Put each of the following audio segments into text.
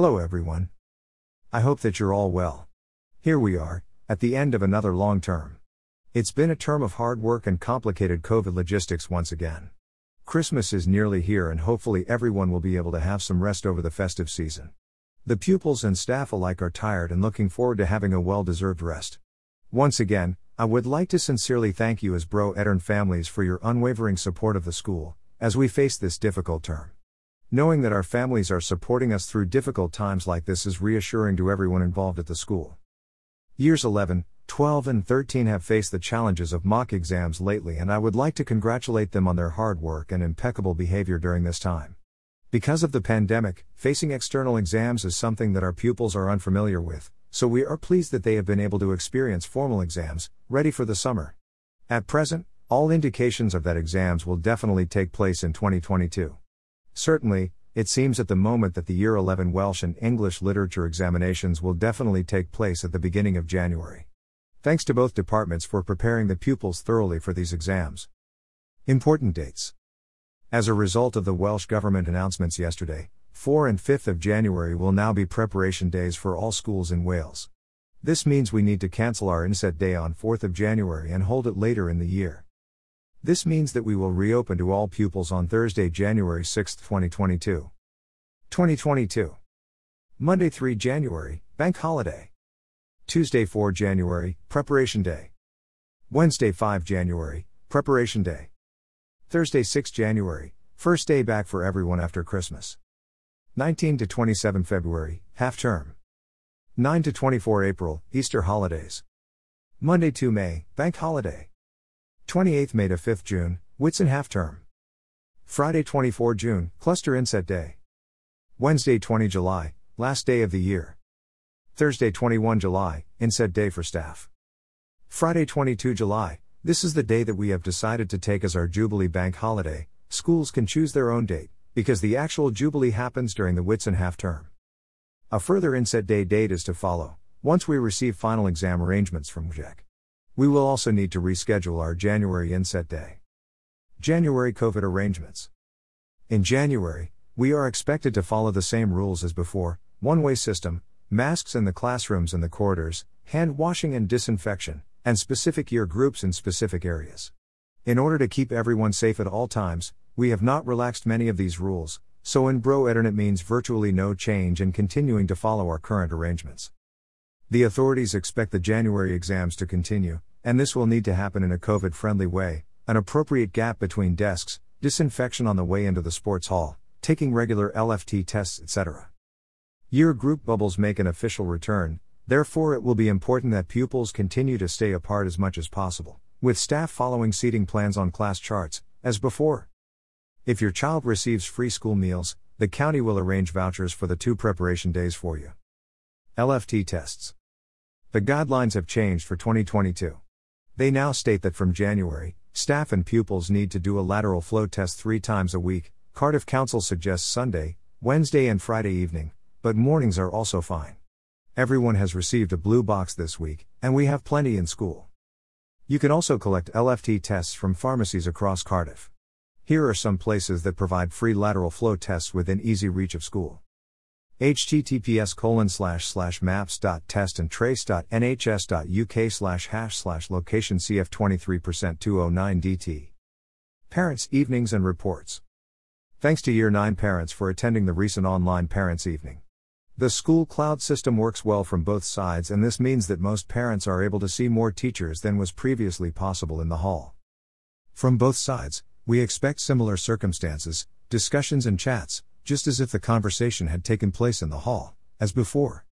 Hello, everyone. I hope that you're all well. Here we are, at the end of another long term. It's been a term of hard work and complicated COVID logistics once again. Christmas is nearly here, and hopefully, everyone will be able to have some rest over the festive season. The pupils and staff alike are tired and looking forward to having a well deserved rest. Once again, I would like to sincerely thank you as Bro Edern families for your unwavering support of the school, as we face this difficult term. Knowing that our families are supporting us through difficult times like this is reassuring to everyone involved at the school. Years 11, 12, and 13 have faced the challenges of mock exams lately, and I would like to congratulate them on their hard work and impeccable behavior during this time. Because of the pandemic, facing external exams is something that our pupils are unfamiliar with, so we are pleased that they have been able to experience formal exams, ready for the summer. At present, all indications are that exams will definitely take place in 2022. Certainly, it seems at the moment that the Year 11 Welsh and English literature examinations will definitely take place at the beginning of January. Thanks to both departments for preparing the pupils thoroughly for these exams. Important dates. As a result of the Welsh Government announcements yesterday, 4 and 5th of January will now be preparation days for all schools in Wales. This means we need to cancel our inset day on 4th of January and hold it later in the year. This means that we will reopen to all pupils on Thursday, January 6, 2022. 2022. Monday, 3 January, Bank Holiday. Tuesday, 4 January, Preparation Day. Wednesday, 5 January, Preparation Day. Thursday, 6 January, First day back for everyone after Christmas. 19 to 27 February, Half Term. 9 to 24 April, Easter Holidays. Monday, 2 May, Bank Holiday. 28th May to 5th June, Whitsun half term. Friday 24 June, Cluster Inset Day. Wednesday 20 July, last day of the year. Thursday 21 July, Inset Day for staff. Friday 22 July, this is the day that we have decided to take as our Jubilee Bank holiday. Schools can choose their own date, because the actual Jubilee happens during the Whitsun half term. A further Inset Day date is to follow, once we receive final exam arrangements from WJEC. We will also need to reschedule our January inset day. January COVID arrangements. In January, we are expected to follow the same rules as before one way system, masks in the classrooms and the corridors, hand washing and disinfection, and specific year groups in specific areas. In order to keep everyone safe at all times, we have not relaxed many of these rules, so in Bro Edern means virtually no change and continuing to follow our current arrangements. The authorities expect the January exams to continue, and this will need to happen in a COVID friendly way, an appropriate gap between desks, disinfection on the way into the sports hall, taking regular LFT tests, etc. Year group bubbles make an official return, therefore, it will be important that pupils continue to stay apart as much as possible, with staff following seating plans on class charts, as before. If your child receives free school meals, the county will arrange vouchers for the two preparation days for you. LFT tests. The guidelines have changed for 2022. They now state that from January, staff and pupils need to do a lateral flow test three times a week. Cardiff Council suggests Sunday, Wednesday, and Friday evening, but mornings are also fine. Everyone has received a blue box this week, and we have plenty in school. You can also collect LFT tests from pharmacies across Cardiff. Here are some places that provide free lateral flow tests within easy reach of school https colon slash slash maps.testandtrace.nhs.uk slash hash slash location cf 23% 209 dt. Parents' Evenings and Reports. Thanks to Year 9 parents for attending the recent online Parents' Evening. The school cloud system works well from both sides, and this means that most parents are able to see more teachers than was previously possible in the hall. From both sides, we expect similar circumstances, discussions, and chats, just as if the conversation had taken place in the hall, as before.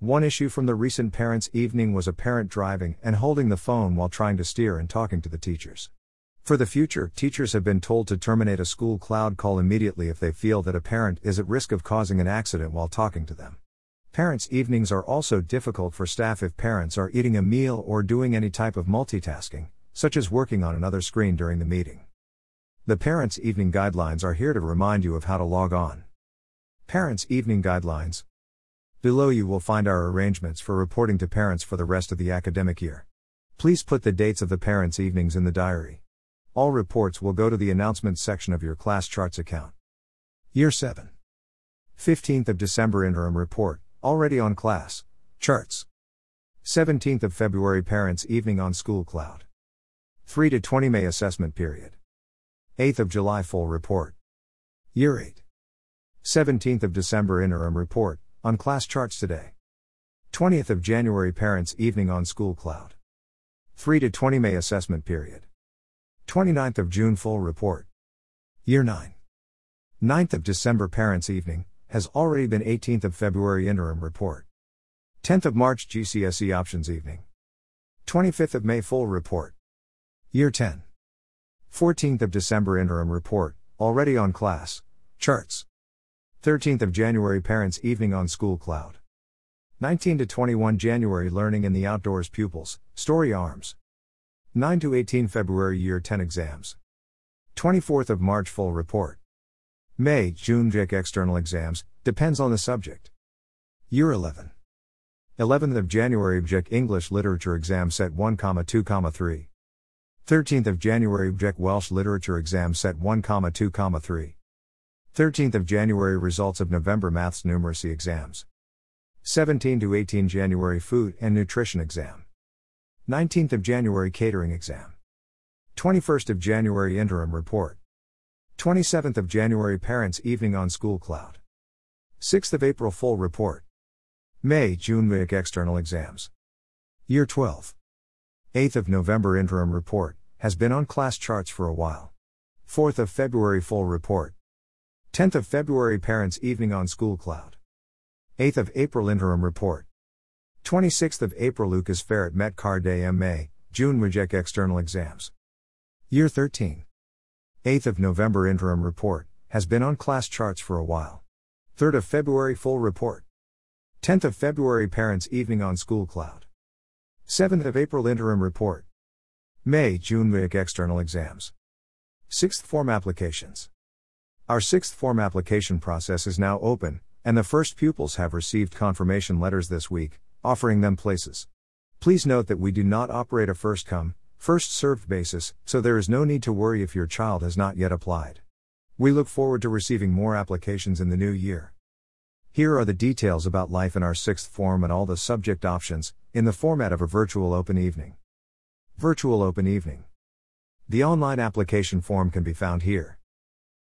One issue from the recent parents' evening was a parent driving and holding the phone while trying to steer and talking to the teachers. For the future, teachers have been told to terminate a school cloud call immediately if they feel that a parent is at risk of causing an accident while talking to them. Parents' evenings are also difficult for staff if parents are eating a meal or doing any type of multitasking, such as working on another screen during the meeting. The Parents' Evening Guidelines are here to remind you of how to log on. Parents' Evening Guidelines. Below you will find our arrangements for reporting to parents for the rest of the academic year. Please put the dates of the parents' evenings in the diary. All reports will go to the announcements section of your class charts account. Year 7. 15th of December interim report, already on class charts. 17th of February parents evening on school cloud. 3 to 20 May assessment period. 8th of July full report. Year 8. 17th of December interim report on class charts today. 20th of January parents evening on school cloud. 3 to 20 May assessment period. 29th of June full report. Year 9. 9th of December parents evening has already been 18th of February interim report. 10th of March GCSE options evening. 25th of May full report. Year 10. 14th of December interim report, already on class charts. 13th of January parents evening on school cloud. 19 to 21 January learning in the outdoors pupils, story arms. 9 to 18 February year 10 exams. 24th of March full report. May, June JIC external exams, depends on the subject. Year 11. 11th of January JIC English literature exam set 1, 2, 3. 13th of January JIC Welsh literature exam set 1, 2, 3. 13th of January results of November maths numeracy exams. 17 to 18 January food and nutrition exam. 19th of January catering exam. 21st of January interim report. 27th of January Parents Evening on School Cloud. 6th of April Full Report. May June MIC External Exams. Year 12. 8th of November Interim Report, has been on class charts for a while. 4th of February Full Report. 10th of February Parents Evening on School Cloud. 8th of April Interim Report. 26th of April Lucas Ferret Met Card Day May, June Reject External Exams. Year 13. 8th of November interim report, has been on class charts for a while. 3rd of February full report. 10th of February parents evening on school cloud. 7th of April interim report. May June MIC external exams. 6th form applications. Our 6th form application process is now open, and the first pupils have received confirmation letters this week, offering them places. Please note that we do not operate a first come, first served basis, so there is no need to worry if your child has not yet applied. We look forward to receiving more applications in the new year. Here are the details about life in our sixth form and all the subject options, in the format of a virtual open evening. Virtual Open Evening. The online application form can be found here.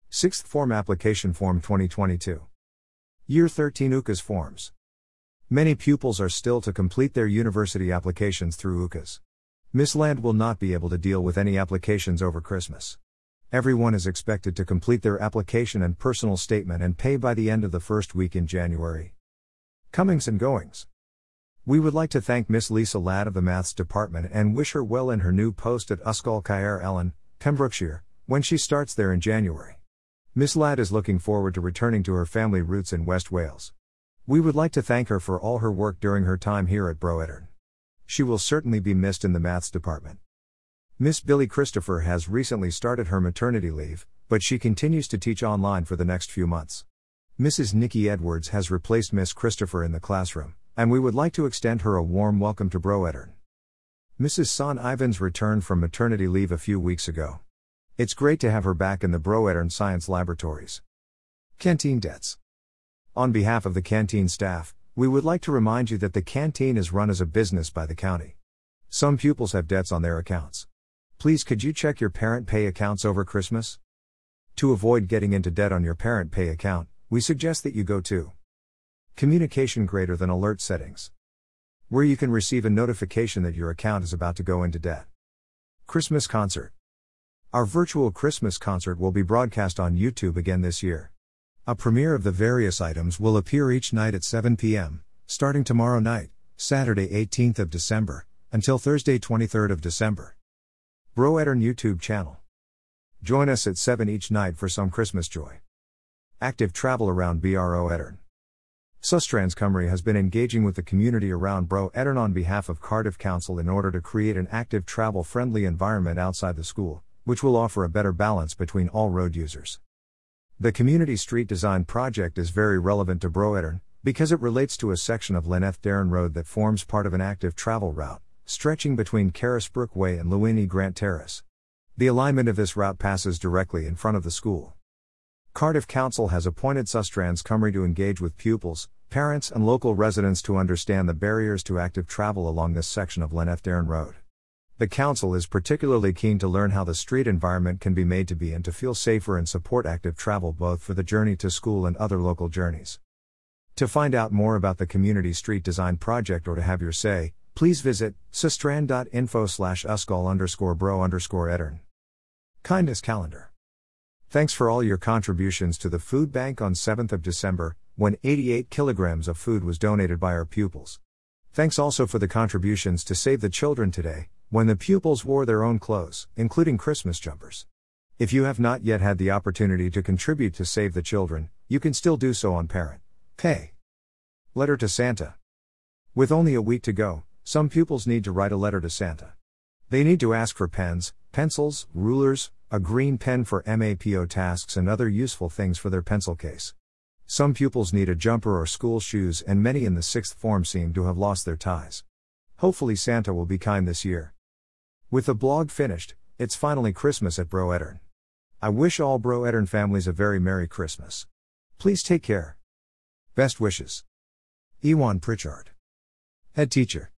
Sixth Form Application Form 2022. Year 13 UCAS Forms. Many pupils are still to complete their university applications through UCAS. Miss Land will not be able to deal with any applications over Christmas. Everyone is expected to complete their application and personal statement and pay by the end of the first week in January. Comings and goings. We would like to thank Miss Lisa Ladd of the Maths Department and wish her well in her new post at Ysgol Caer Elen, Pembrokeshire, when she starts there in January. Miss Ladd is looking forward to returning to her family roots in West Wales. We would like to thank her for all her work during her time here at Bro Edern. She will certainly be missed in the maths department. Miss Billy Christopher has recently started her maternity leave, but she continues to teach online for the next few months. Mrs. Nikki Edwards has replaced Miss Christopher in the classroom, and we would like to extend her a warm welcome to Bro Edern. Mrs. Son Ivans returned from maternity leave a few weeks ago. It's great to have her back in the Bro Edern Science Laboratories. Canteen debts. On behalf of the canteen staff, we would like to remind you that the canteen is run as a business by the county. Some pupils have debts on their accounts. Please could you check your parent pay accounts over Christmas? To avoid getting into debt on your parent pay account, we suggest that you go to Communication greater than alert settings, where you can receive a notification that your account is about to go into debt. Christmas concert. Our virtual Christmas concert will be broadcast on YouTube again this year. A premiere of the various items will appear each night at 7 p.m., starting tomorrow night, Saturday 18th of December, until Thursday 23rd of December. Bro Edern YouTube channel. Join us at 7 each night for some Christmas joy. Active travel around BRO Edern. Sustrans Cymru has been engaging with the community around Bro Edern on behalf of Cardiff Council in order to create an active travel friendly environment outside the school, which will offer a better balance between all road users. The community street design project is very relevant to Bro Broedern, because it relates to a section of Llanedeyrn Road that forms part of an active travel route, stretching between Carisbrooke Way and Llwyn-y-Grant Terrace. The alignment of this route passes directly in front of the school. Cardiff Council has appointed Sustrans Cymru to engage with pupils, parents, and local residents to understand the barriers to active travel along this section of Llanedeyrn Road. The Council is particularly keen to learn how the street environment can be made to be and to feel safer and support active travel both for the journey to school and other local journeys. To find out more about the Community Street Design Project or to have your say, please visit sustran.info slash underscore bro underscore edern. Kindness Calendar. Thanks for all your contributions to the food bank on 7th of December, when 88 kilograms of food was donated by our pupils. Thanks also for the contributions to Save the Children today, when the pupils wore their own clothes, including Christmas jumpers. If you have not yet had the opportunity to contribute to Save the Children, you can still do so on Parent Pay. Letter to Santa. With only a week to go, some pupils need to write a letter to Santa. They need to ask for pens, pencils, rulers, a green pen for MAPO tasks, and other useful things for their pencil case. Some pupils need a jumper or school shoes, and many in the sixth form seem to have lost their ties. Hopefully, Santa will be kind this year. With the blog finished, it's finally Christmas at Bro Edern. I wish all Bro Edern families a very Merry Christmas. Please take care. Best wishes. Iwan Pritchard. Head teacher.